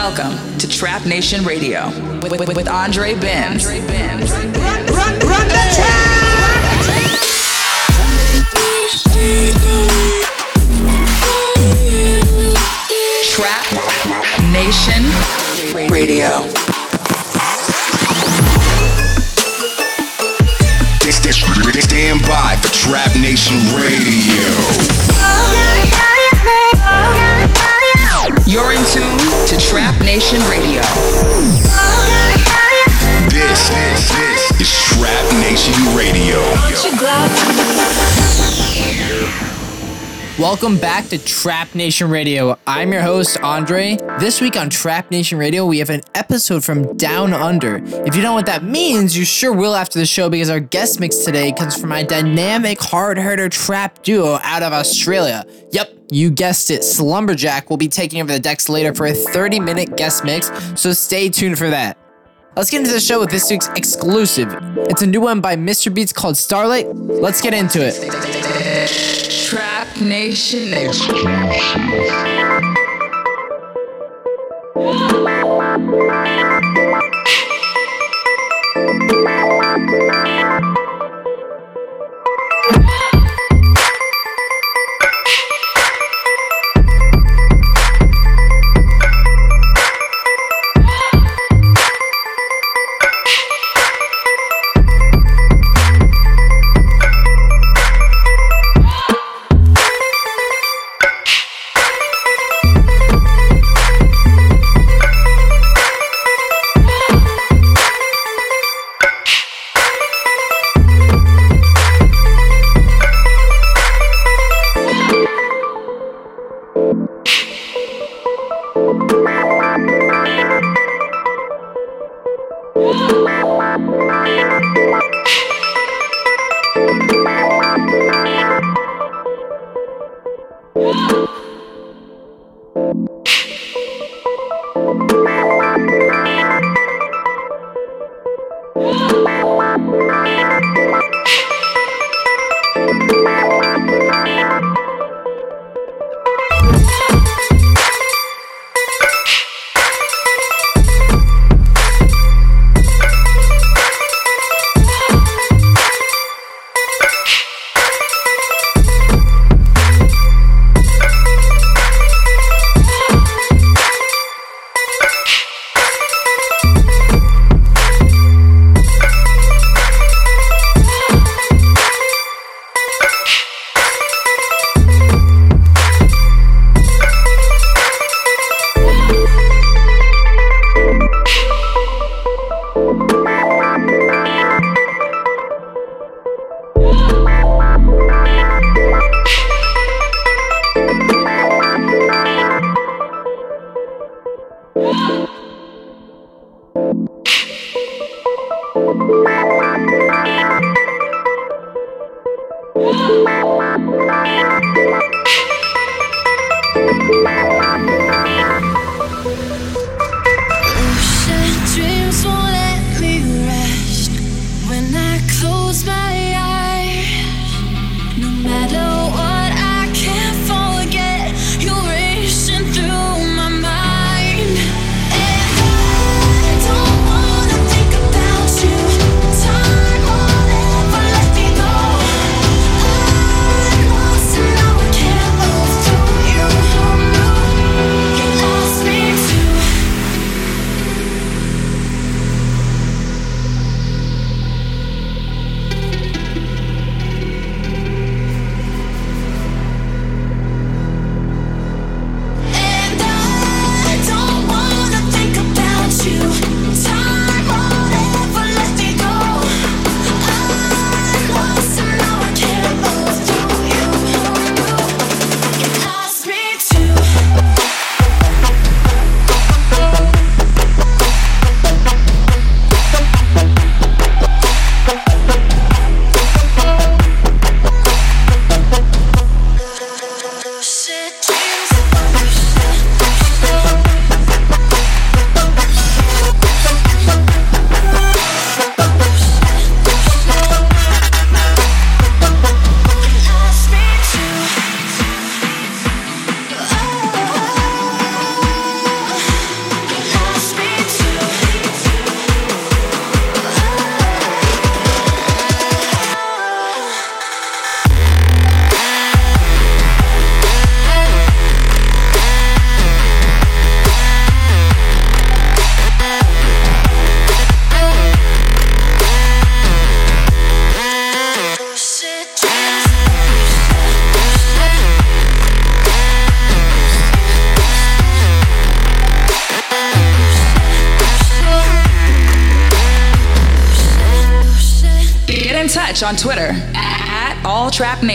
Welcome to Trap Nation Radio with, with, with Andre Benz. Run, run, run the track! Trap Nation Radio. Stand by for Trap Nation Radio. Oh, You're in tune to Trap Nation Radio. This, this, this is Trap Nation Radio. Welcome back to Trap Nation Radio. I'm your host, Andre. This week on Trap Nation Radio, we have an episode from Down Under. If you don't know what that means, you sure will after the show because our guest mix today comes from a dynamic hard herder trap duo out of Australia. Yep, you guessed it, Slumberjack will be taking over the decks later for a 30 minute guest mix, so stay tuned for that. Let's get into the show with this week's exclusive. It's a new one by Mysterebeats called Starlight. Let's get into it. Trap Nation Exclusive. Bye.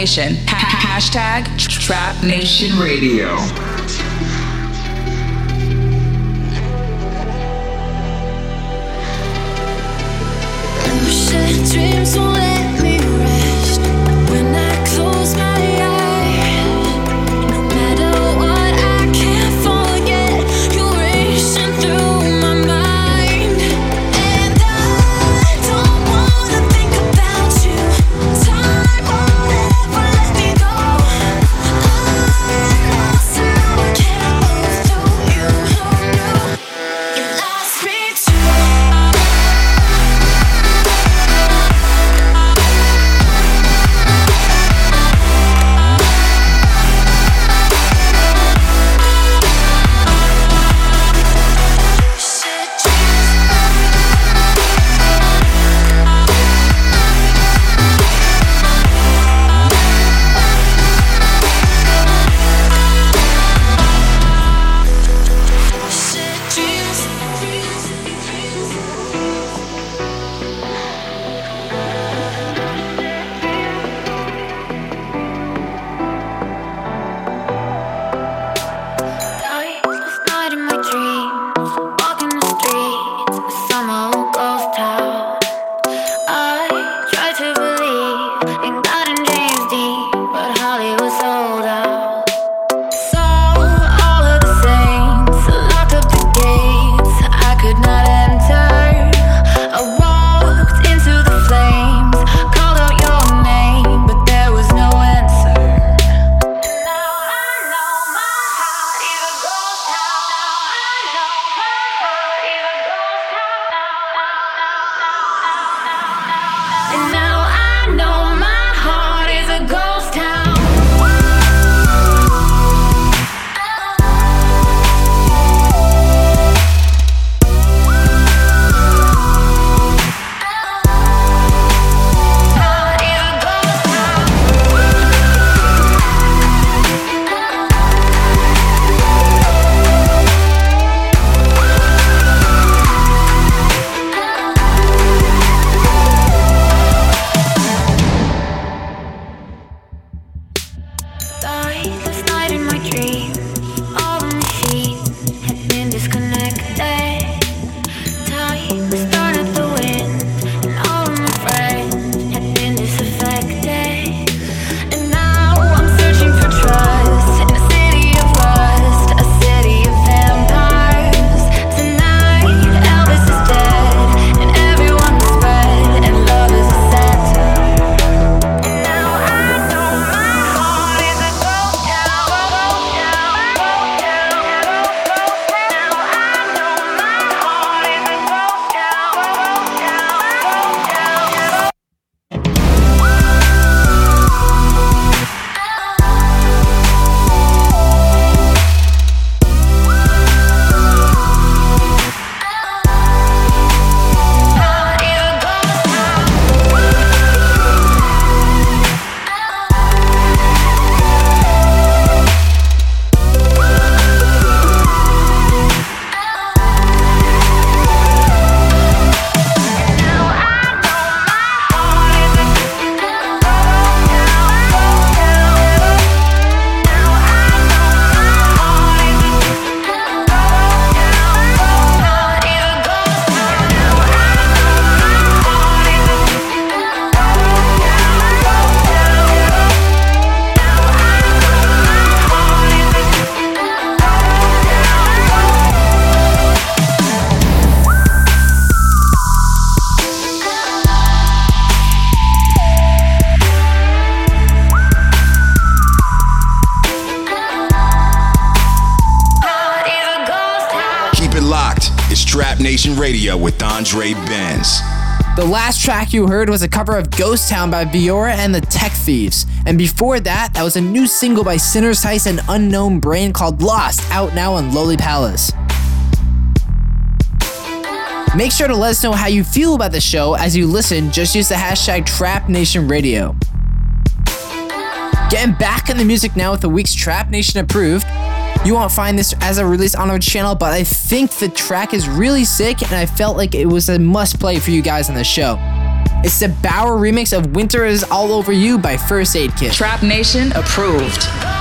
Nation. Ha- hashtag Trap Nation Radio. you heard was a cover of Ghost Town by Veorra and the Tech Thieves. And before that, that was a new single by Sinner's Heist and Unknown Brain called Lost, out now on Lowly Palace. Make sure to let us know how you feel about the show as you listen. Just use the hashtag TrapNationRadio. Getting back in the music now with the week's Trap Nation approved. You won't find this as a release on our channel, but I think the track is really sick and I felt like it was a must play for you guys on the show. It's the Baauer remix of Winter Is All Over You by First Aid Kit. Trap Nation approved.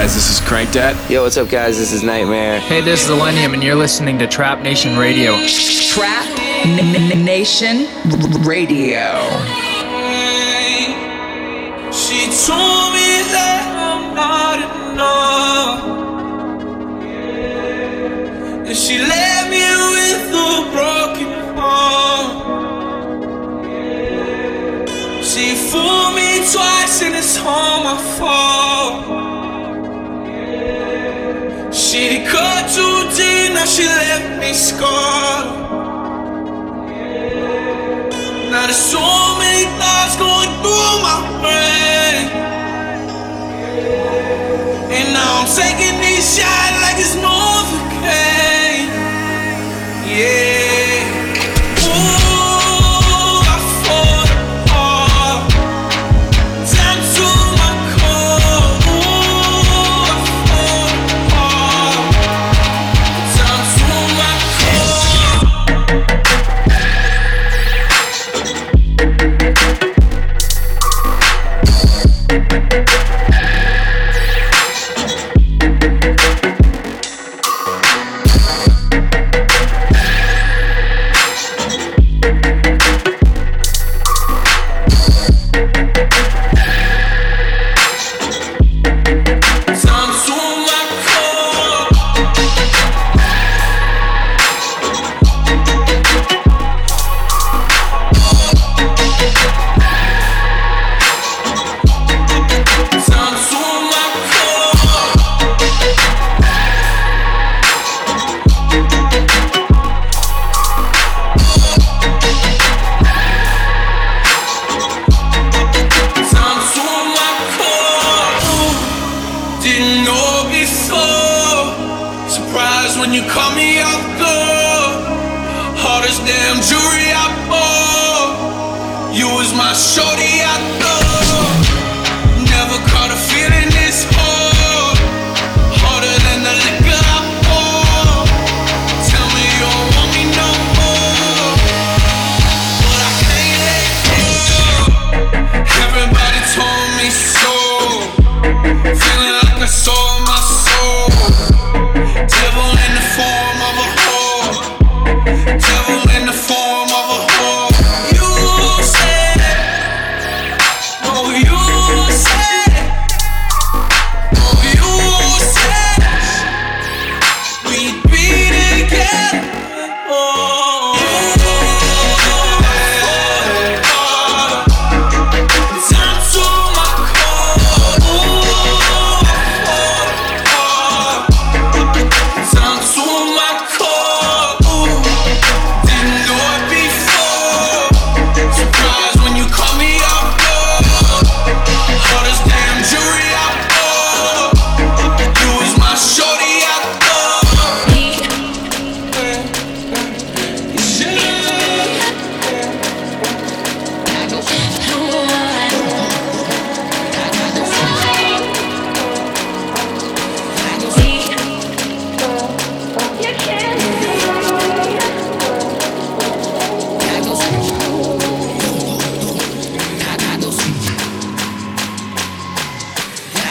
guys, this is Crankdat. Yo, what's up, guys? This is Nightmare. Hey, this is Millennium, and you're listening to Trap Nation Radio. Trap Nation Radio. She told me that I'm not enough, and she left me with a broken heart. She fooled me twice, and it's all my fault. She cut too deep, now she left me scarred. Now there's so many thoughts going through my brain. And now I'm taking these shots like it's Novocaine. Yeah.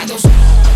lados.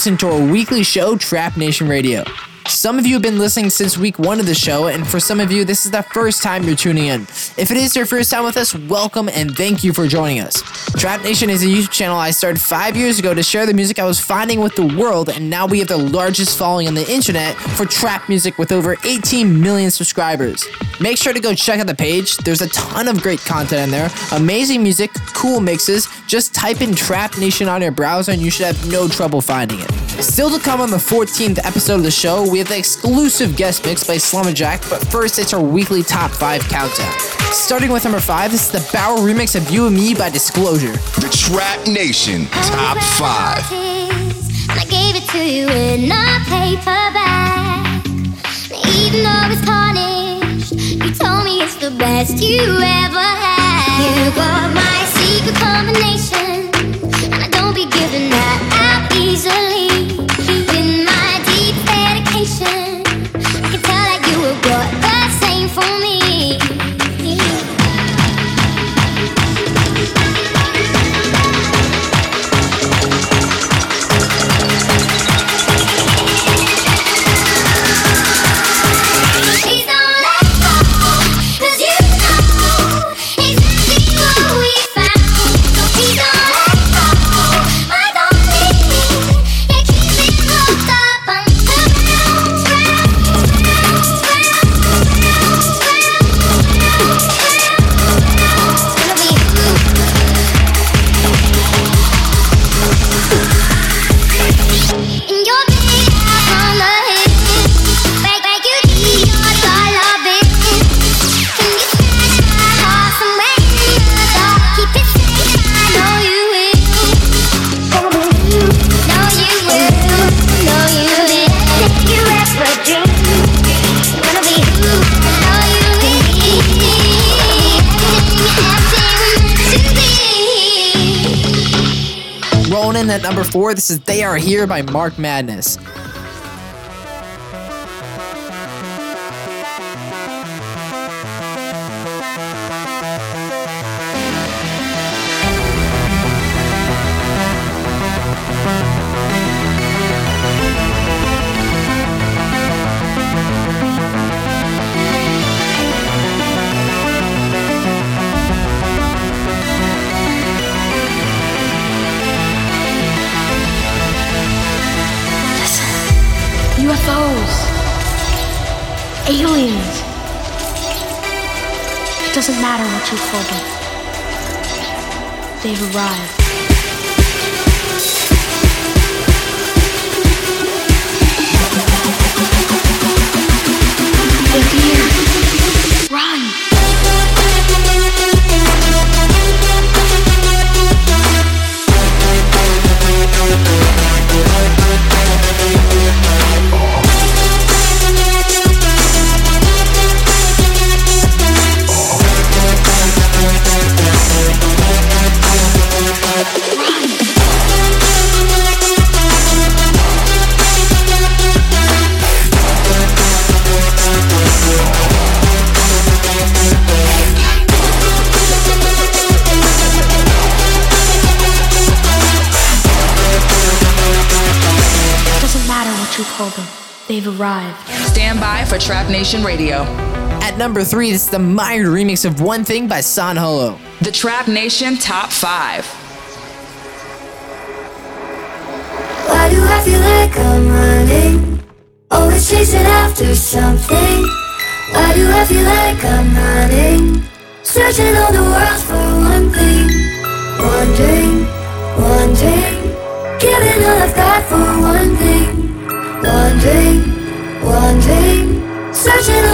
Listening to our weekly show, Trap Nation Radio. Some of you have been listening since week one of the show, and for some of you, this is the first time you're tuning in. If it is your first time with us, welcome and thank you for joining us. Trap Nation is a YouTube channel I started five years ago to share the music I was finding with the world, and now we have the largest following on the internet for trap music with over 18 million subscribers. Make sure to go check out the page. There's a ton of great content in there, amazing music, cool mixes. Just type in Trap Nation on your browser and you should have no trouble finding it. Still to come on the 14th episode of the show, we have the exclusive guest mix by Slumberjack, but first it's our weekly top 5 countdown. Starting with number 5, this is the Baauer remix of You and Me by Disclosure. The Trap Nation Top 5. And I gave it to you in a paper bag. Even though it's tarnished, you told me it's the best you ever had. You got my secret combination, and I don't be giving that out easily. In my deep dedication, in at number 4, this is They Are Here by Marc Madness. Matter what you them. They've arrived. They're here. Arrived. Stand by for Trap Nation Radio. At number 3, this is the MYRNE remix of One Thing by San Holo. The Trap Nation Top 5. Why do I feel like I'm running? Always chasing after something. Why do I feel like I'm running? Searching all the world for one thing. Wondering, wondering. Giving all I've got for one thing. Wondering, wondering. Searching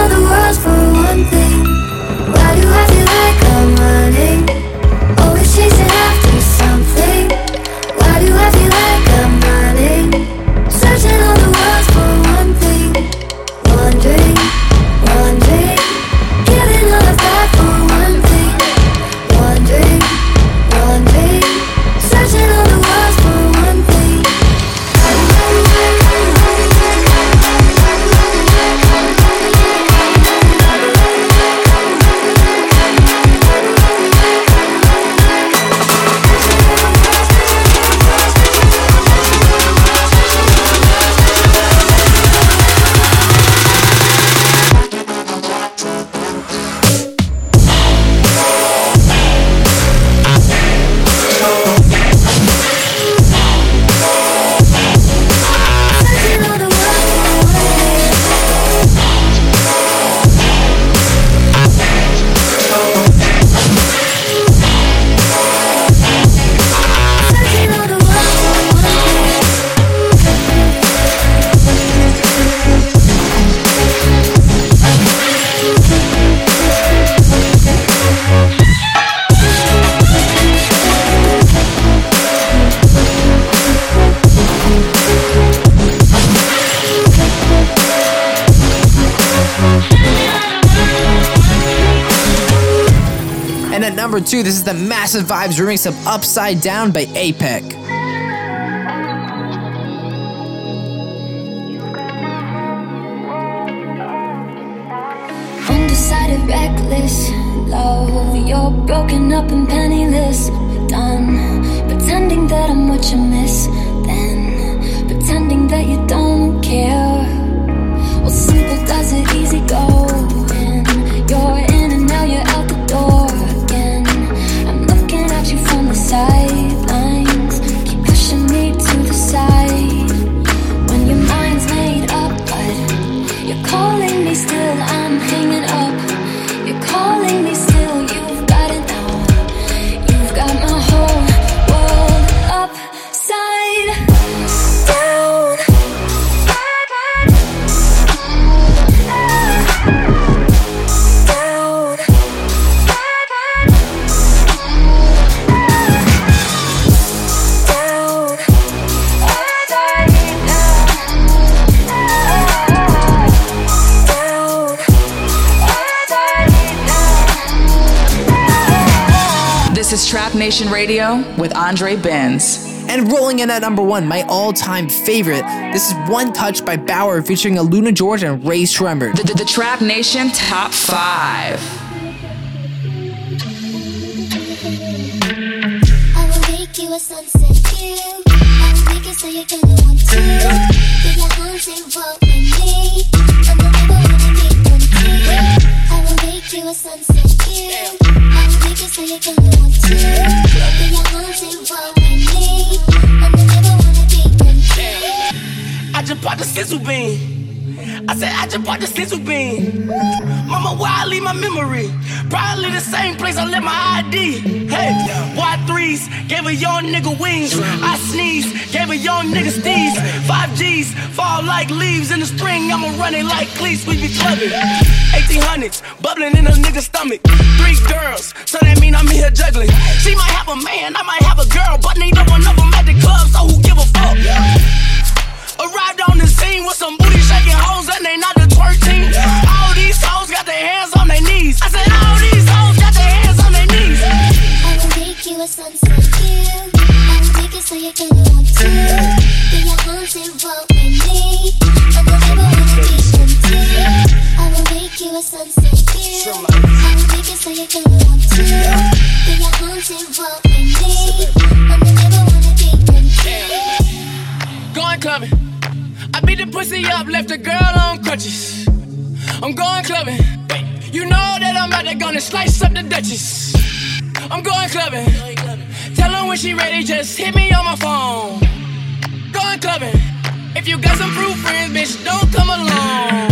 Massive Vibes remix of Upside Down by APEK. Andre Benz. And rolling in at number one, my all-time favorite. This is One Touch by Baauer featuring AlunaGeorge and Rae Sremmurd. The, the, the Trap Nation Top 5. I will make you a sunset view. I will make it so you're gonna want to. Be your haunting walk I just bought the sizzle bean. I said I just bought the sizzle bean. Mama, where I leave my memory? Probably the same place I left my ID. Hey, Y3s gave a young nigga wings. I sneeze, gave a young nigga steez. Five G's fall like leaves in the spring. I'ma run it like cleats, we be clubbing. 1800s bubbling in a nigga's stomach. Three girls, so that mean I'm here juggling. She might have a man, I might have a girl, but neither one of them at the club, so who give a fuck? Arrived on the scene with some booty shaking hoes and they not the twerk team. All these hoes got their hands on their knees. I said all these hoes got their hands on their knees. I will make you a sunset view. I will make it so you're gonna want to. Be your haunting walk with me. And I never wanna be too. I will make you a sunset view. I will make it so you're gonna want to. Be your haunting walk with me. And I never wanna be too. Going clubbing. I beat the pussy up, left the girl on crutches. I'm going clubbing. You know that I'm about to gonna slice up the Duchess. I'm going clubbing. Tell her when she ready, just hit me on my phone. Going clubbing. If you got some fruit friends, bitch, don't come along.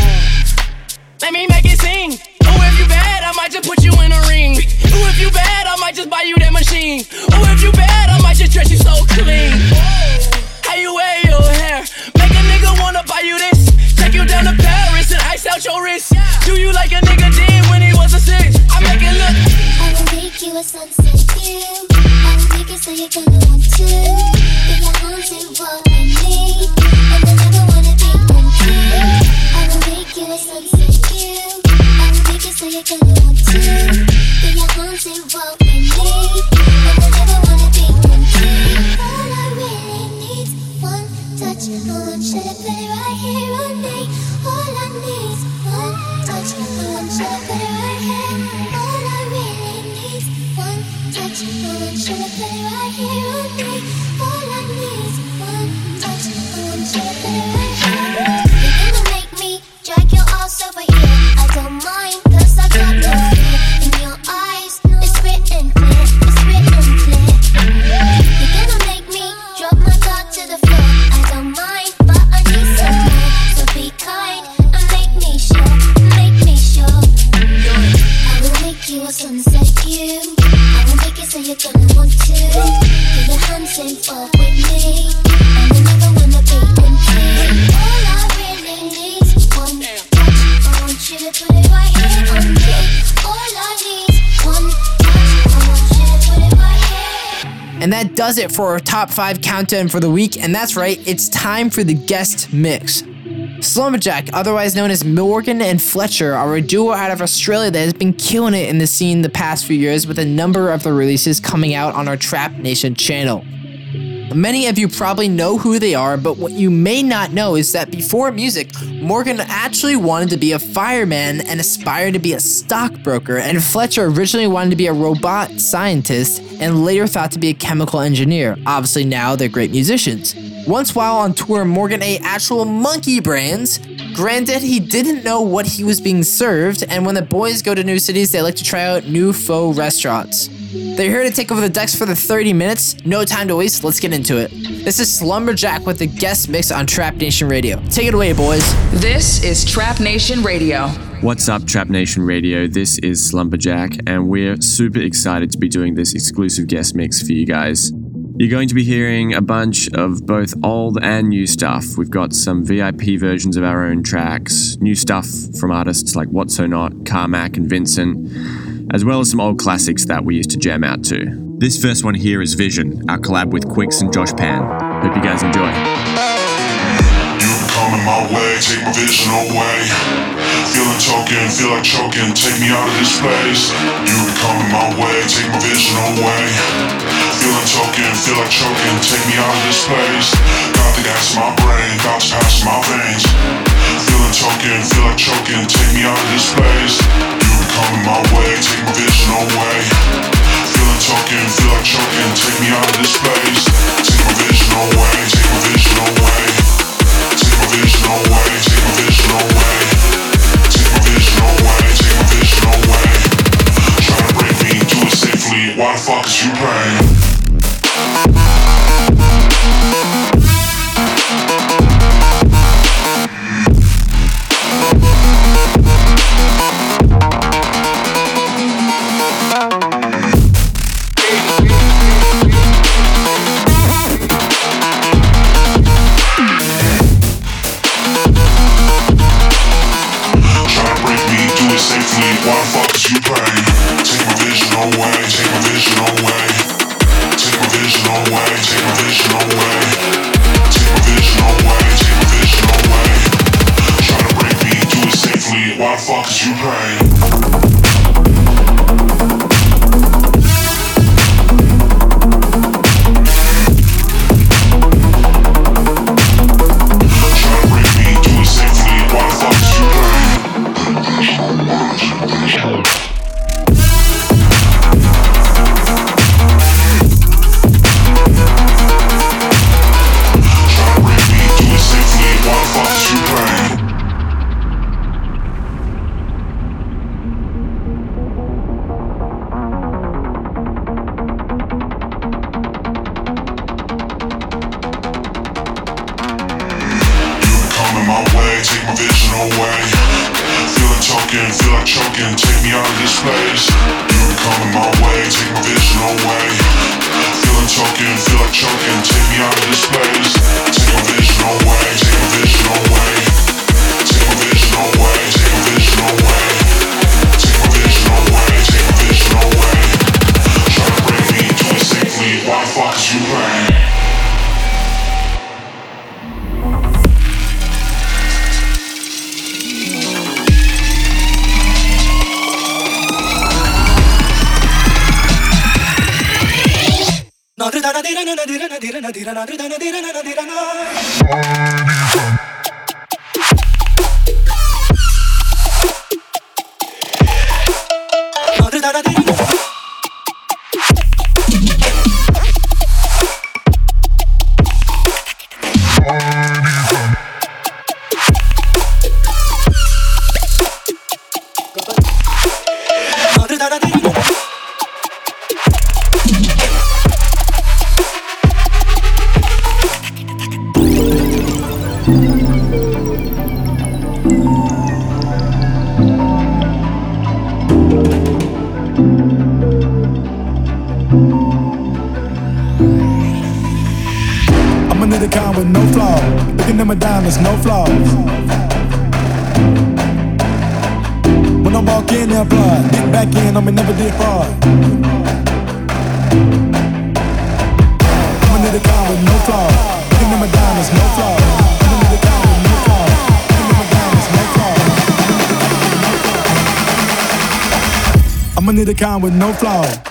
Let me make it sing. Oh, if you bad, I might just put you in a ring. Oh, if you bad, I might just buy you that machine. Oh, if you bad, I might just dress you so clean. How you wear your hair? Make a nigga wanna buy you this. Take you down to Paris and ice out your wrist. Do you like a nigga did when he was a six? I make it look. I will make you a sunset view. I will make it so you're gonna want to. Be your haunting walk with me. And I never wanna be one too. I will make you a sunset view. I will make it so you're gonna want to. Be your haunting walk with me. And I never wanna I want you to right here on me. All I one touch. I want you to right here. All I really one touch. I want you to right here on me. All I one touch. I want you to right here. You're gonna make me drag your ass over. I don't mind, And that does it for our top five countdown for the week. And that's right, it's time for the guest mix. Slumberjack, otherwise known as Morgan and Fletcher, are a duo out of Australia that has been killing it in the scene the past few years with a number of their releases coming out on our Trap Nation channel. Many of you probably know who they are, but what you may not know is that before music, Morgan actually wanted to be a fireman and aspired to be a stockbroker, and Fletcher originally wanted to be a robot scientist and later thought to be a chemical engineer. Obviously, now they're great musicians. Once while on tour, Morgan ate actual monkey brains. Granted, he didn't know what he was being served, and when the boys go to new cities, they like to try out new faux restaurants. They're here to take over the decks for the 30 minutes. No time to waste, let's get into it. This is Slumberjack with the guest mix on Trap Nation Radio. Take it away, boys. This is Trap Nation Radio. What's up, Trap Nation Radio? This is Slumberjack, and we're super excited to be doing this exclusive guest mix for you guys. You're going to be hearing a bunch of both old and new stuff. We've got some VIP versions of our own tracks, new stuff from artists like What So Not, Carmack, and Vincent, as well as some old classics that we used to jam out to. This first one here is Vision, our collab with Quix and Josh Pan. Hope you guys enjoy. coming my way, take my vision away. Feeling token, feel like choking, take me out of this place. You be coming my way, take my vision away. Feeling token, feel like choking, take me out of this place. Got the gas in my brain, to pass my veins. Feeling token, feel like choking, take me out of this place. Coming my way, take my vision away. Feeling token, feel like choking, take me out of this place. Take my vision away, take my vision away. Take my vision away, take my vision away. Take my vision away, take my vision away. Try to break me, do it safely. Why the fuck is you praying? No flaws.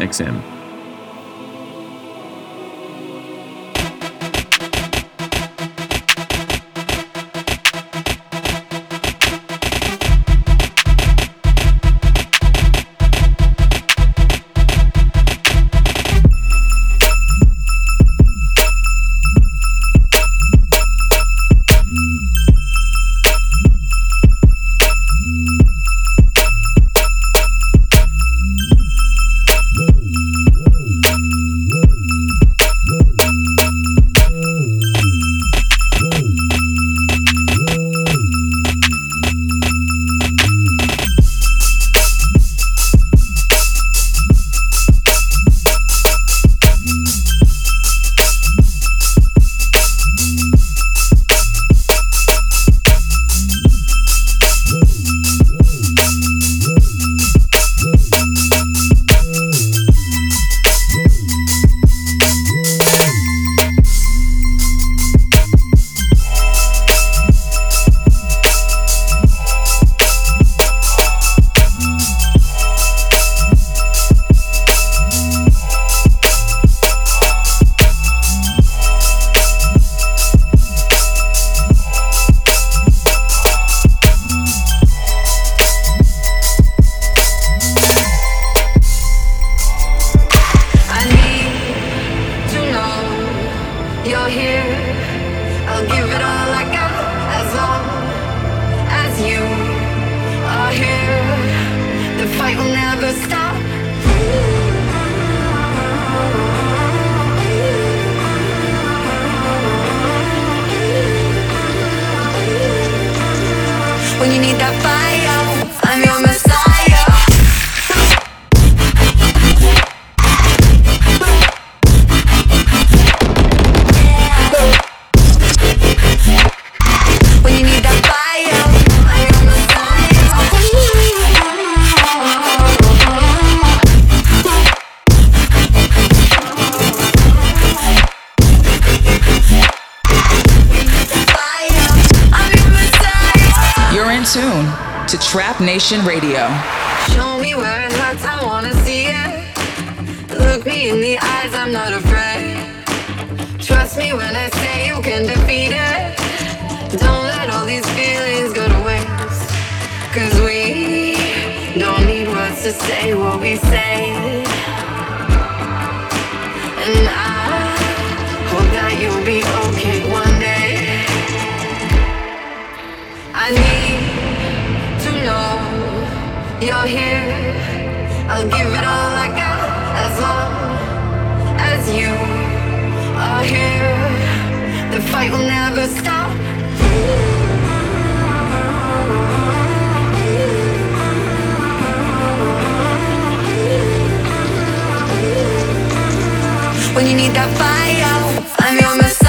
XM. trying to say you can defeat it. Don't let all these feelings go to waste. Cause we don't need words to say what we say. And I hope that you'll be okay one day. I need to know you're here. I'll give it all I got as long as you are here fight will never stop. When you need that fire, I'm your mistake.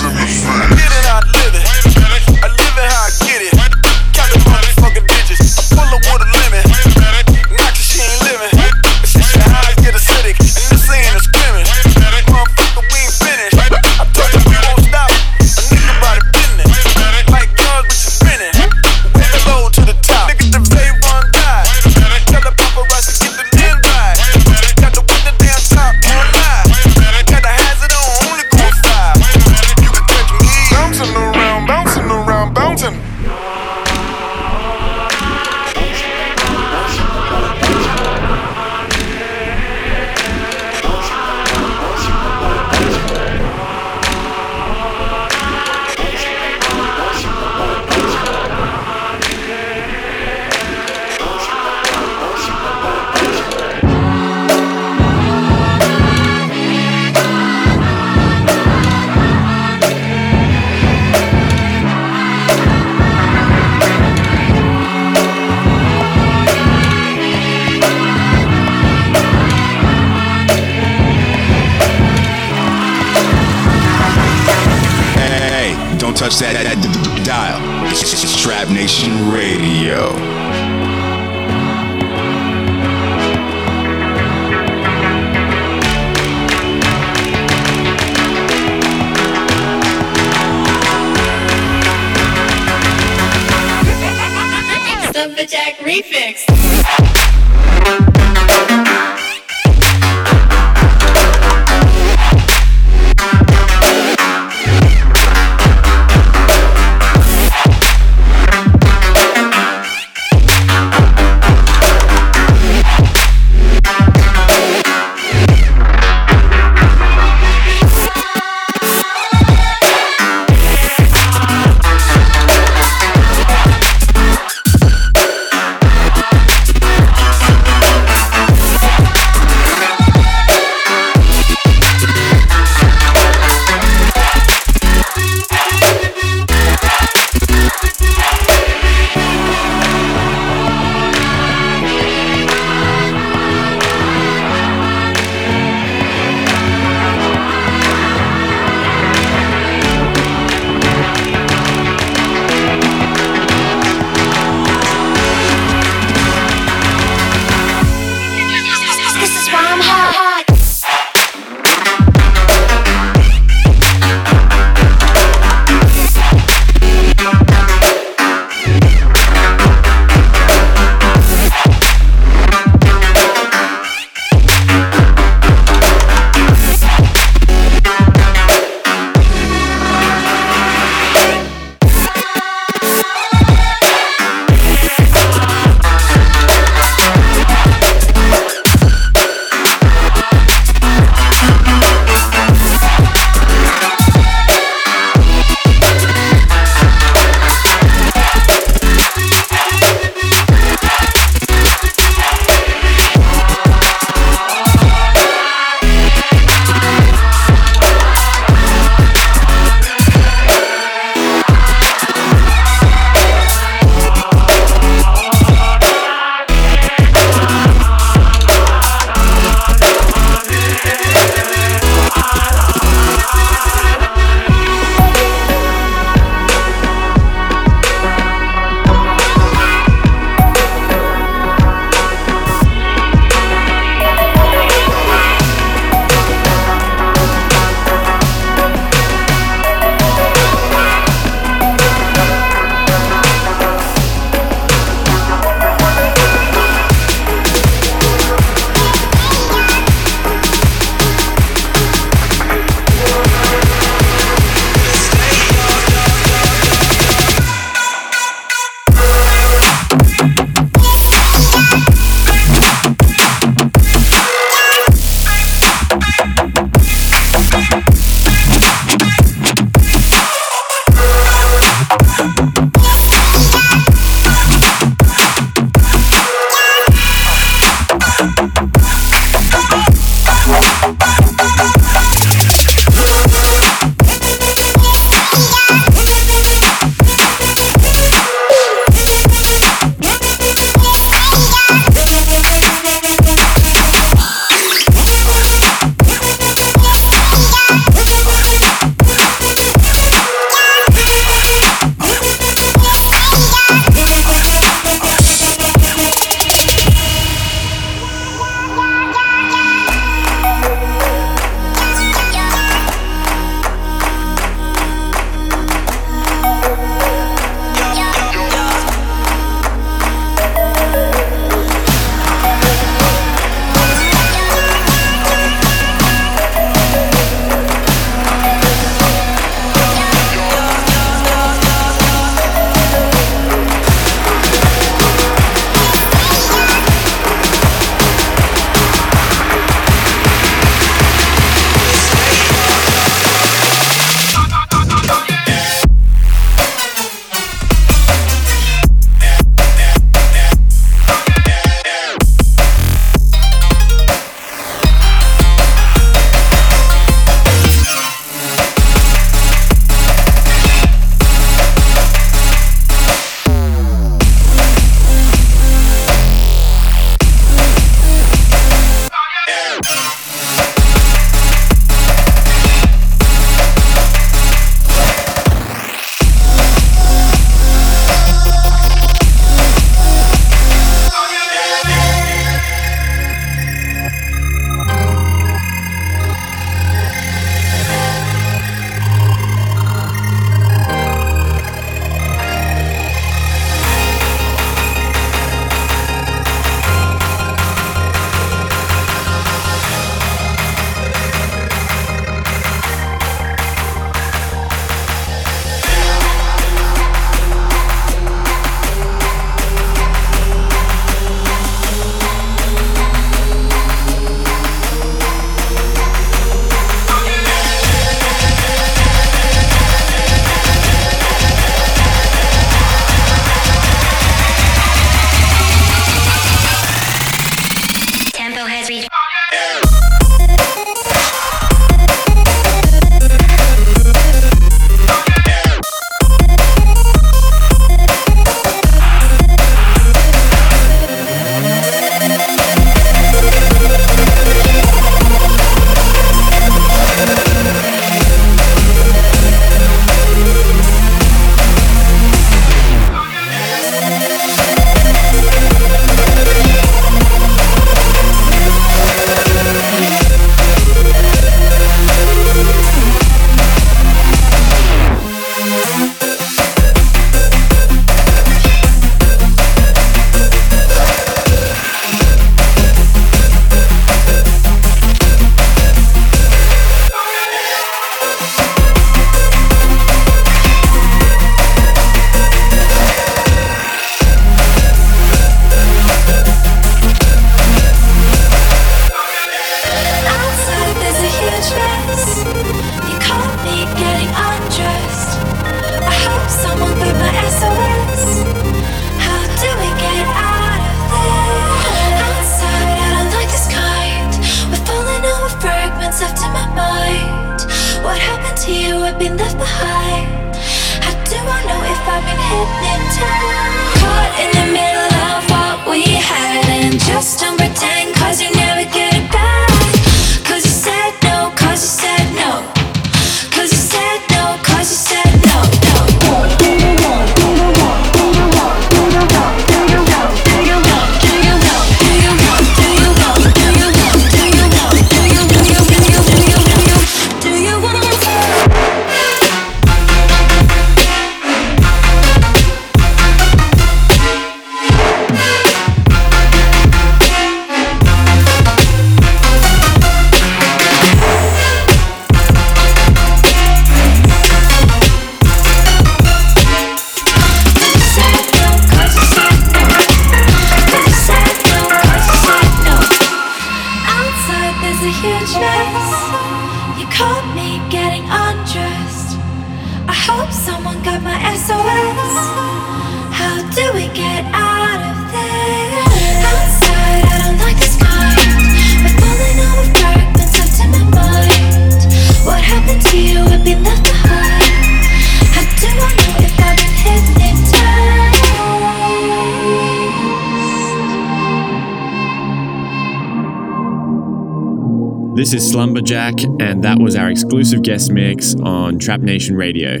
Exclusive guest mix on Trap Nation Radio.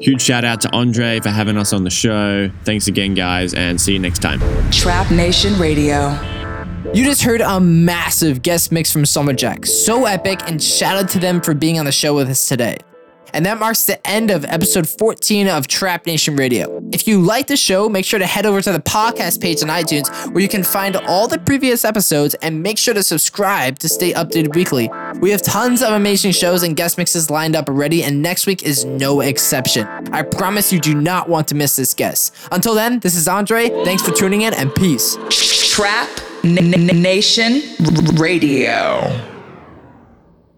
Huge shout out to Andre for having us on the show. Thanks again, guys, and see you next time. Trap Nation Radio. You just heard a massive guest mix from SLUMBERJACK. So epic, and shout out to them for being on the show with us today. And that marks the end of episode 14 of Trap Nation Radio. If you like the show, make sure to head over to the podcast page on iTunes where you can find all the previous episodes and make sure to subscribe to stay updated weekly. We have tons of amazing shows and guest mixes lined up already, and next week is no exception. I promise you do not want to miss this guest. Until then, this is Andre. Thanks for tuning in and peace. Trap Nation Radio.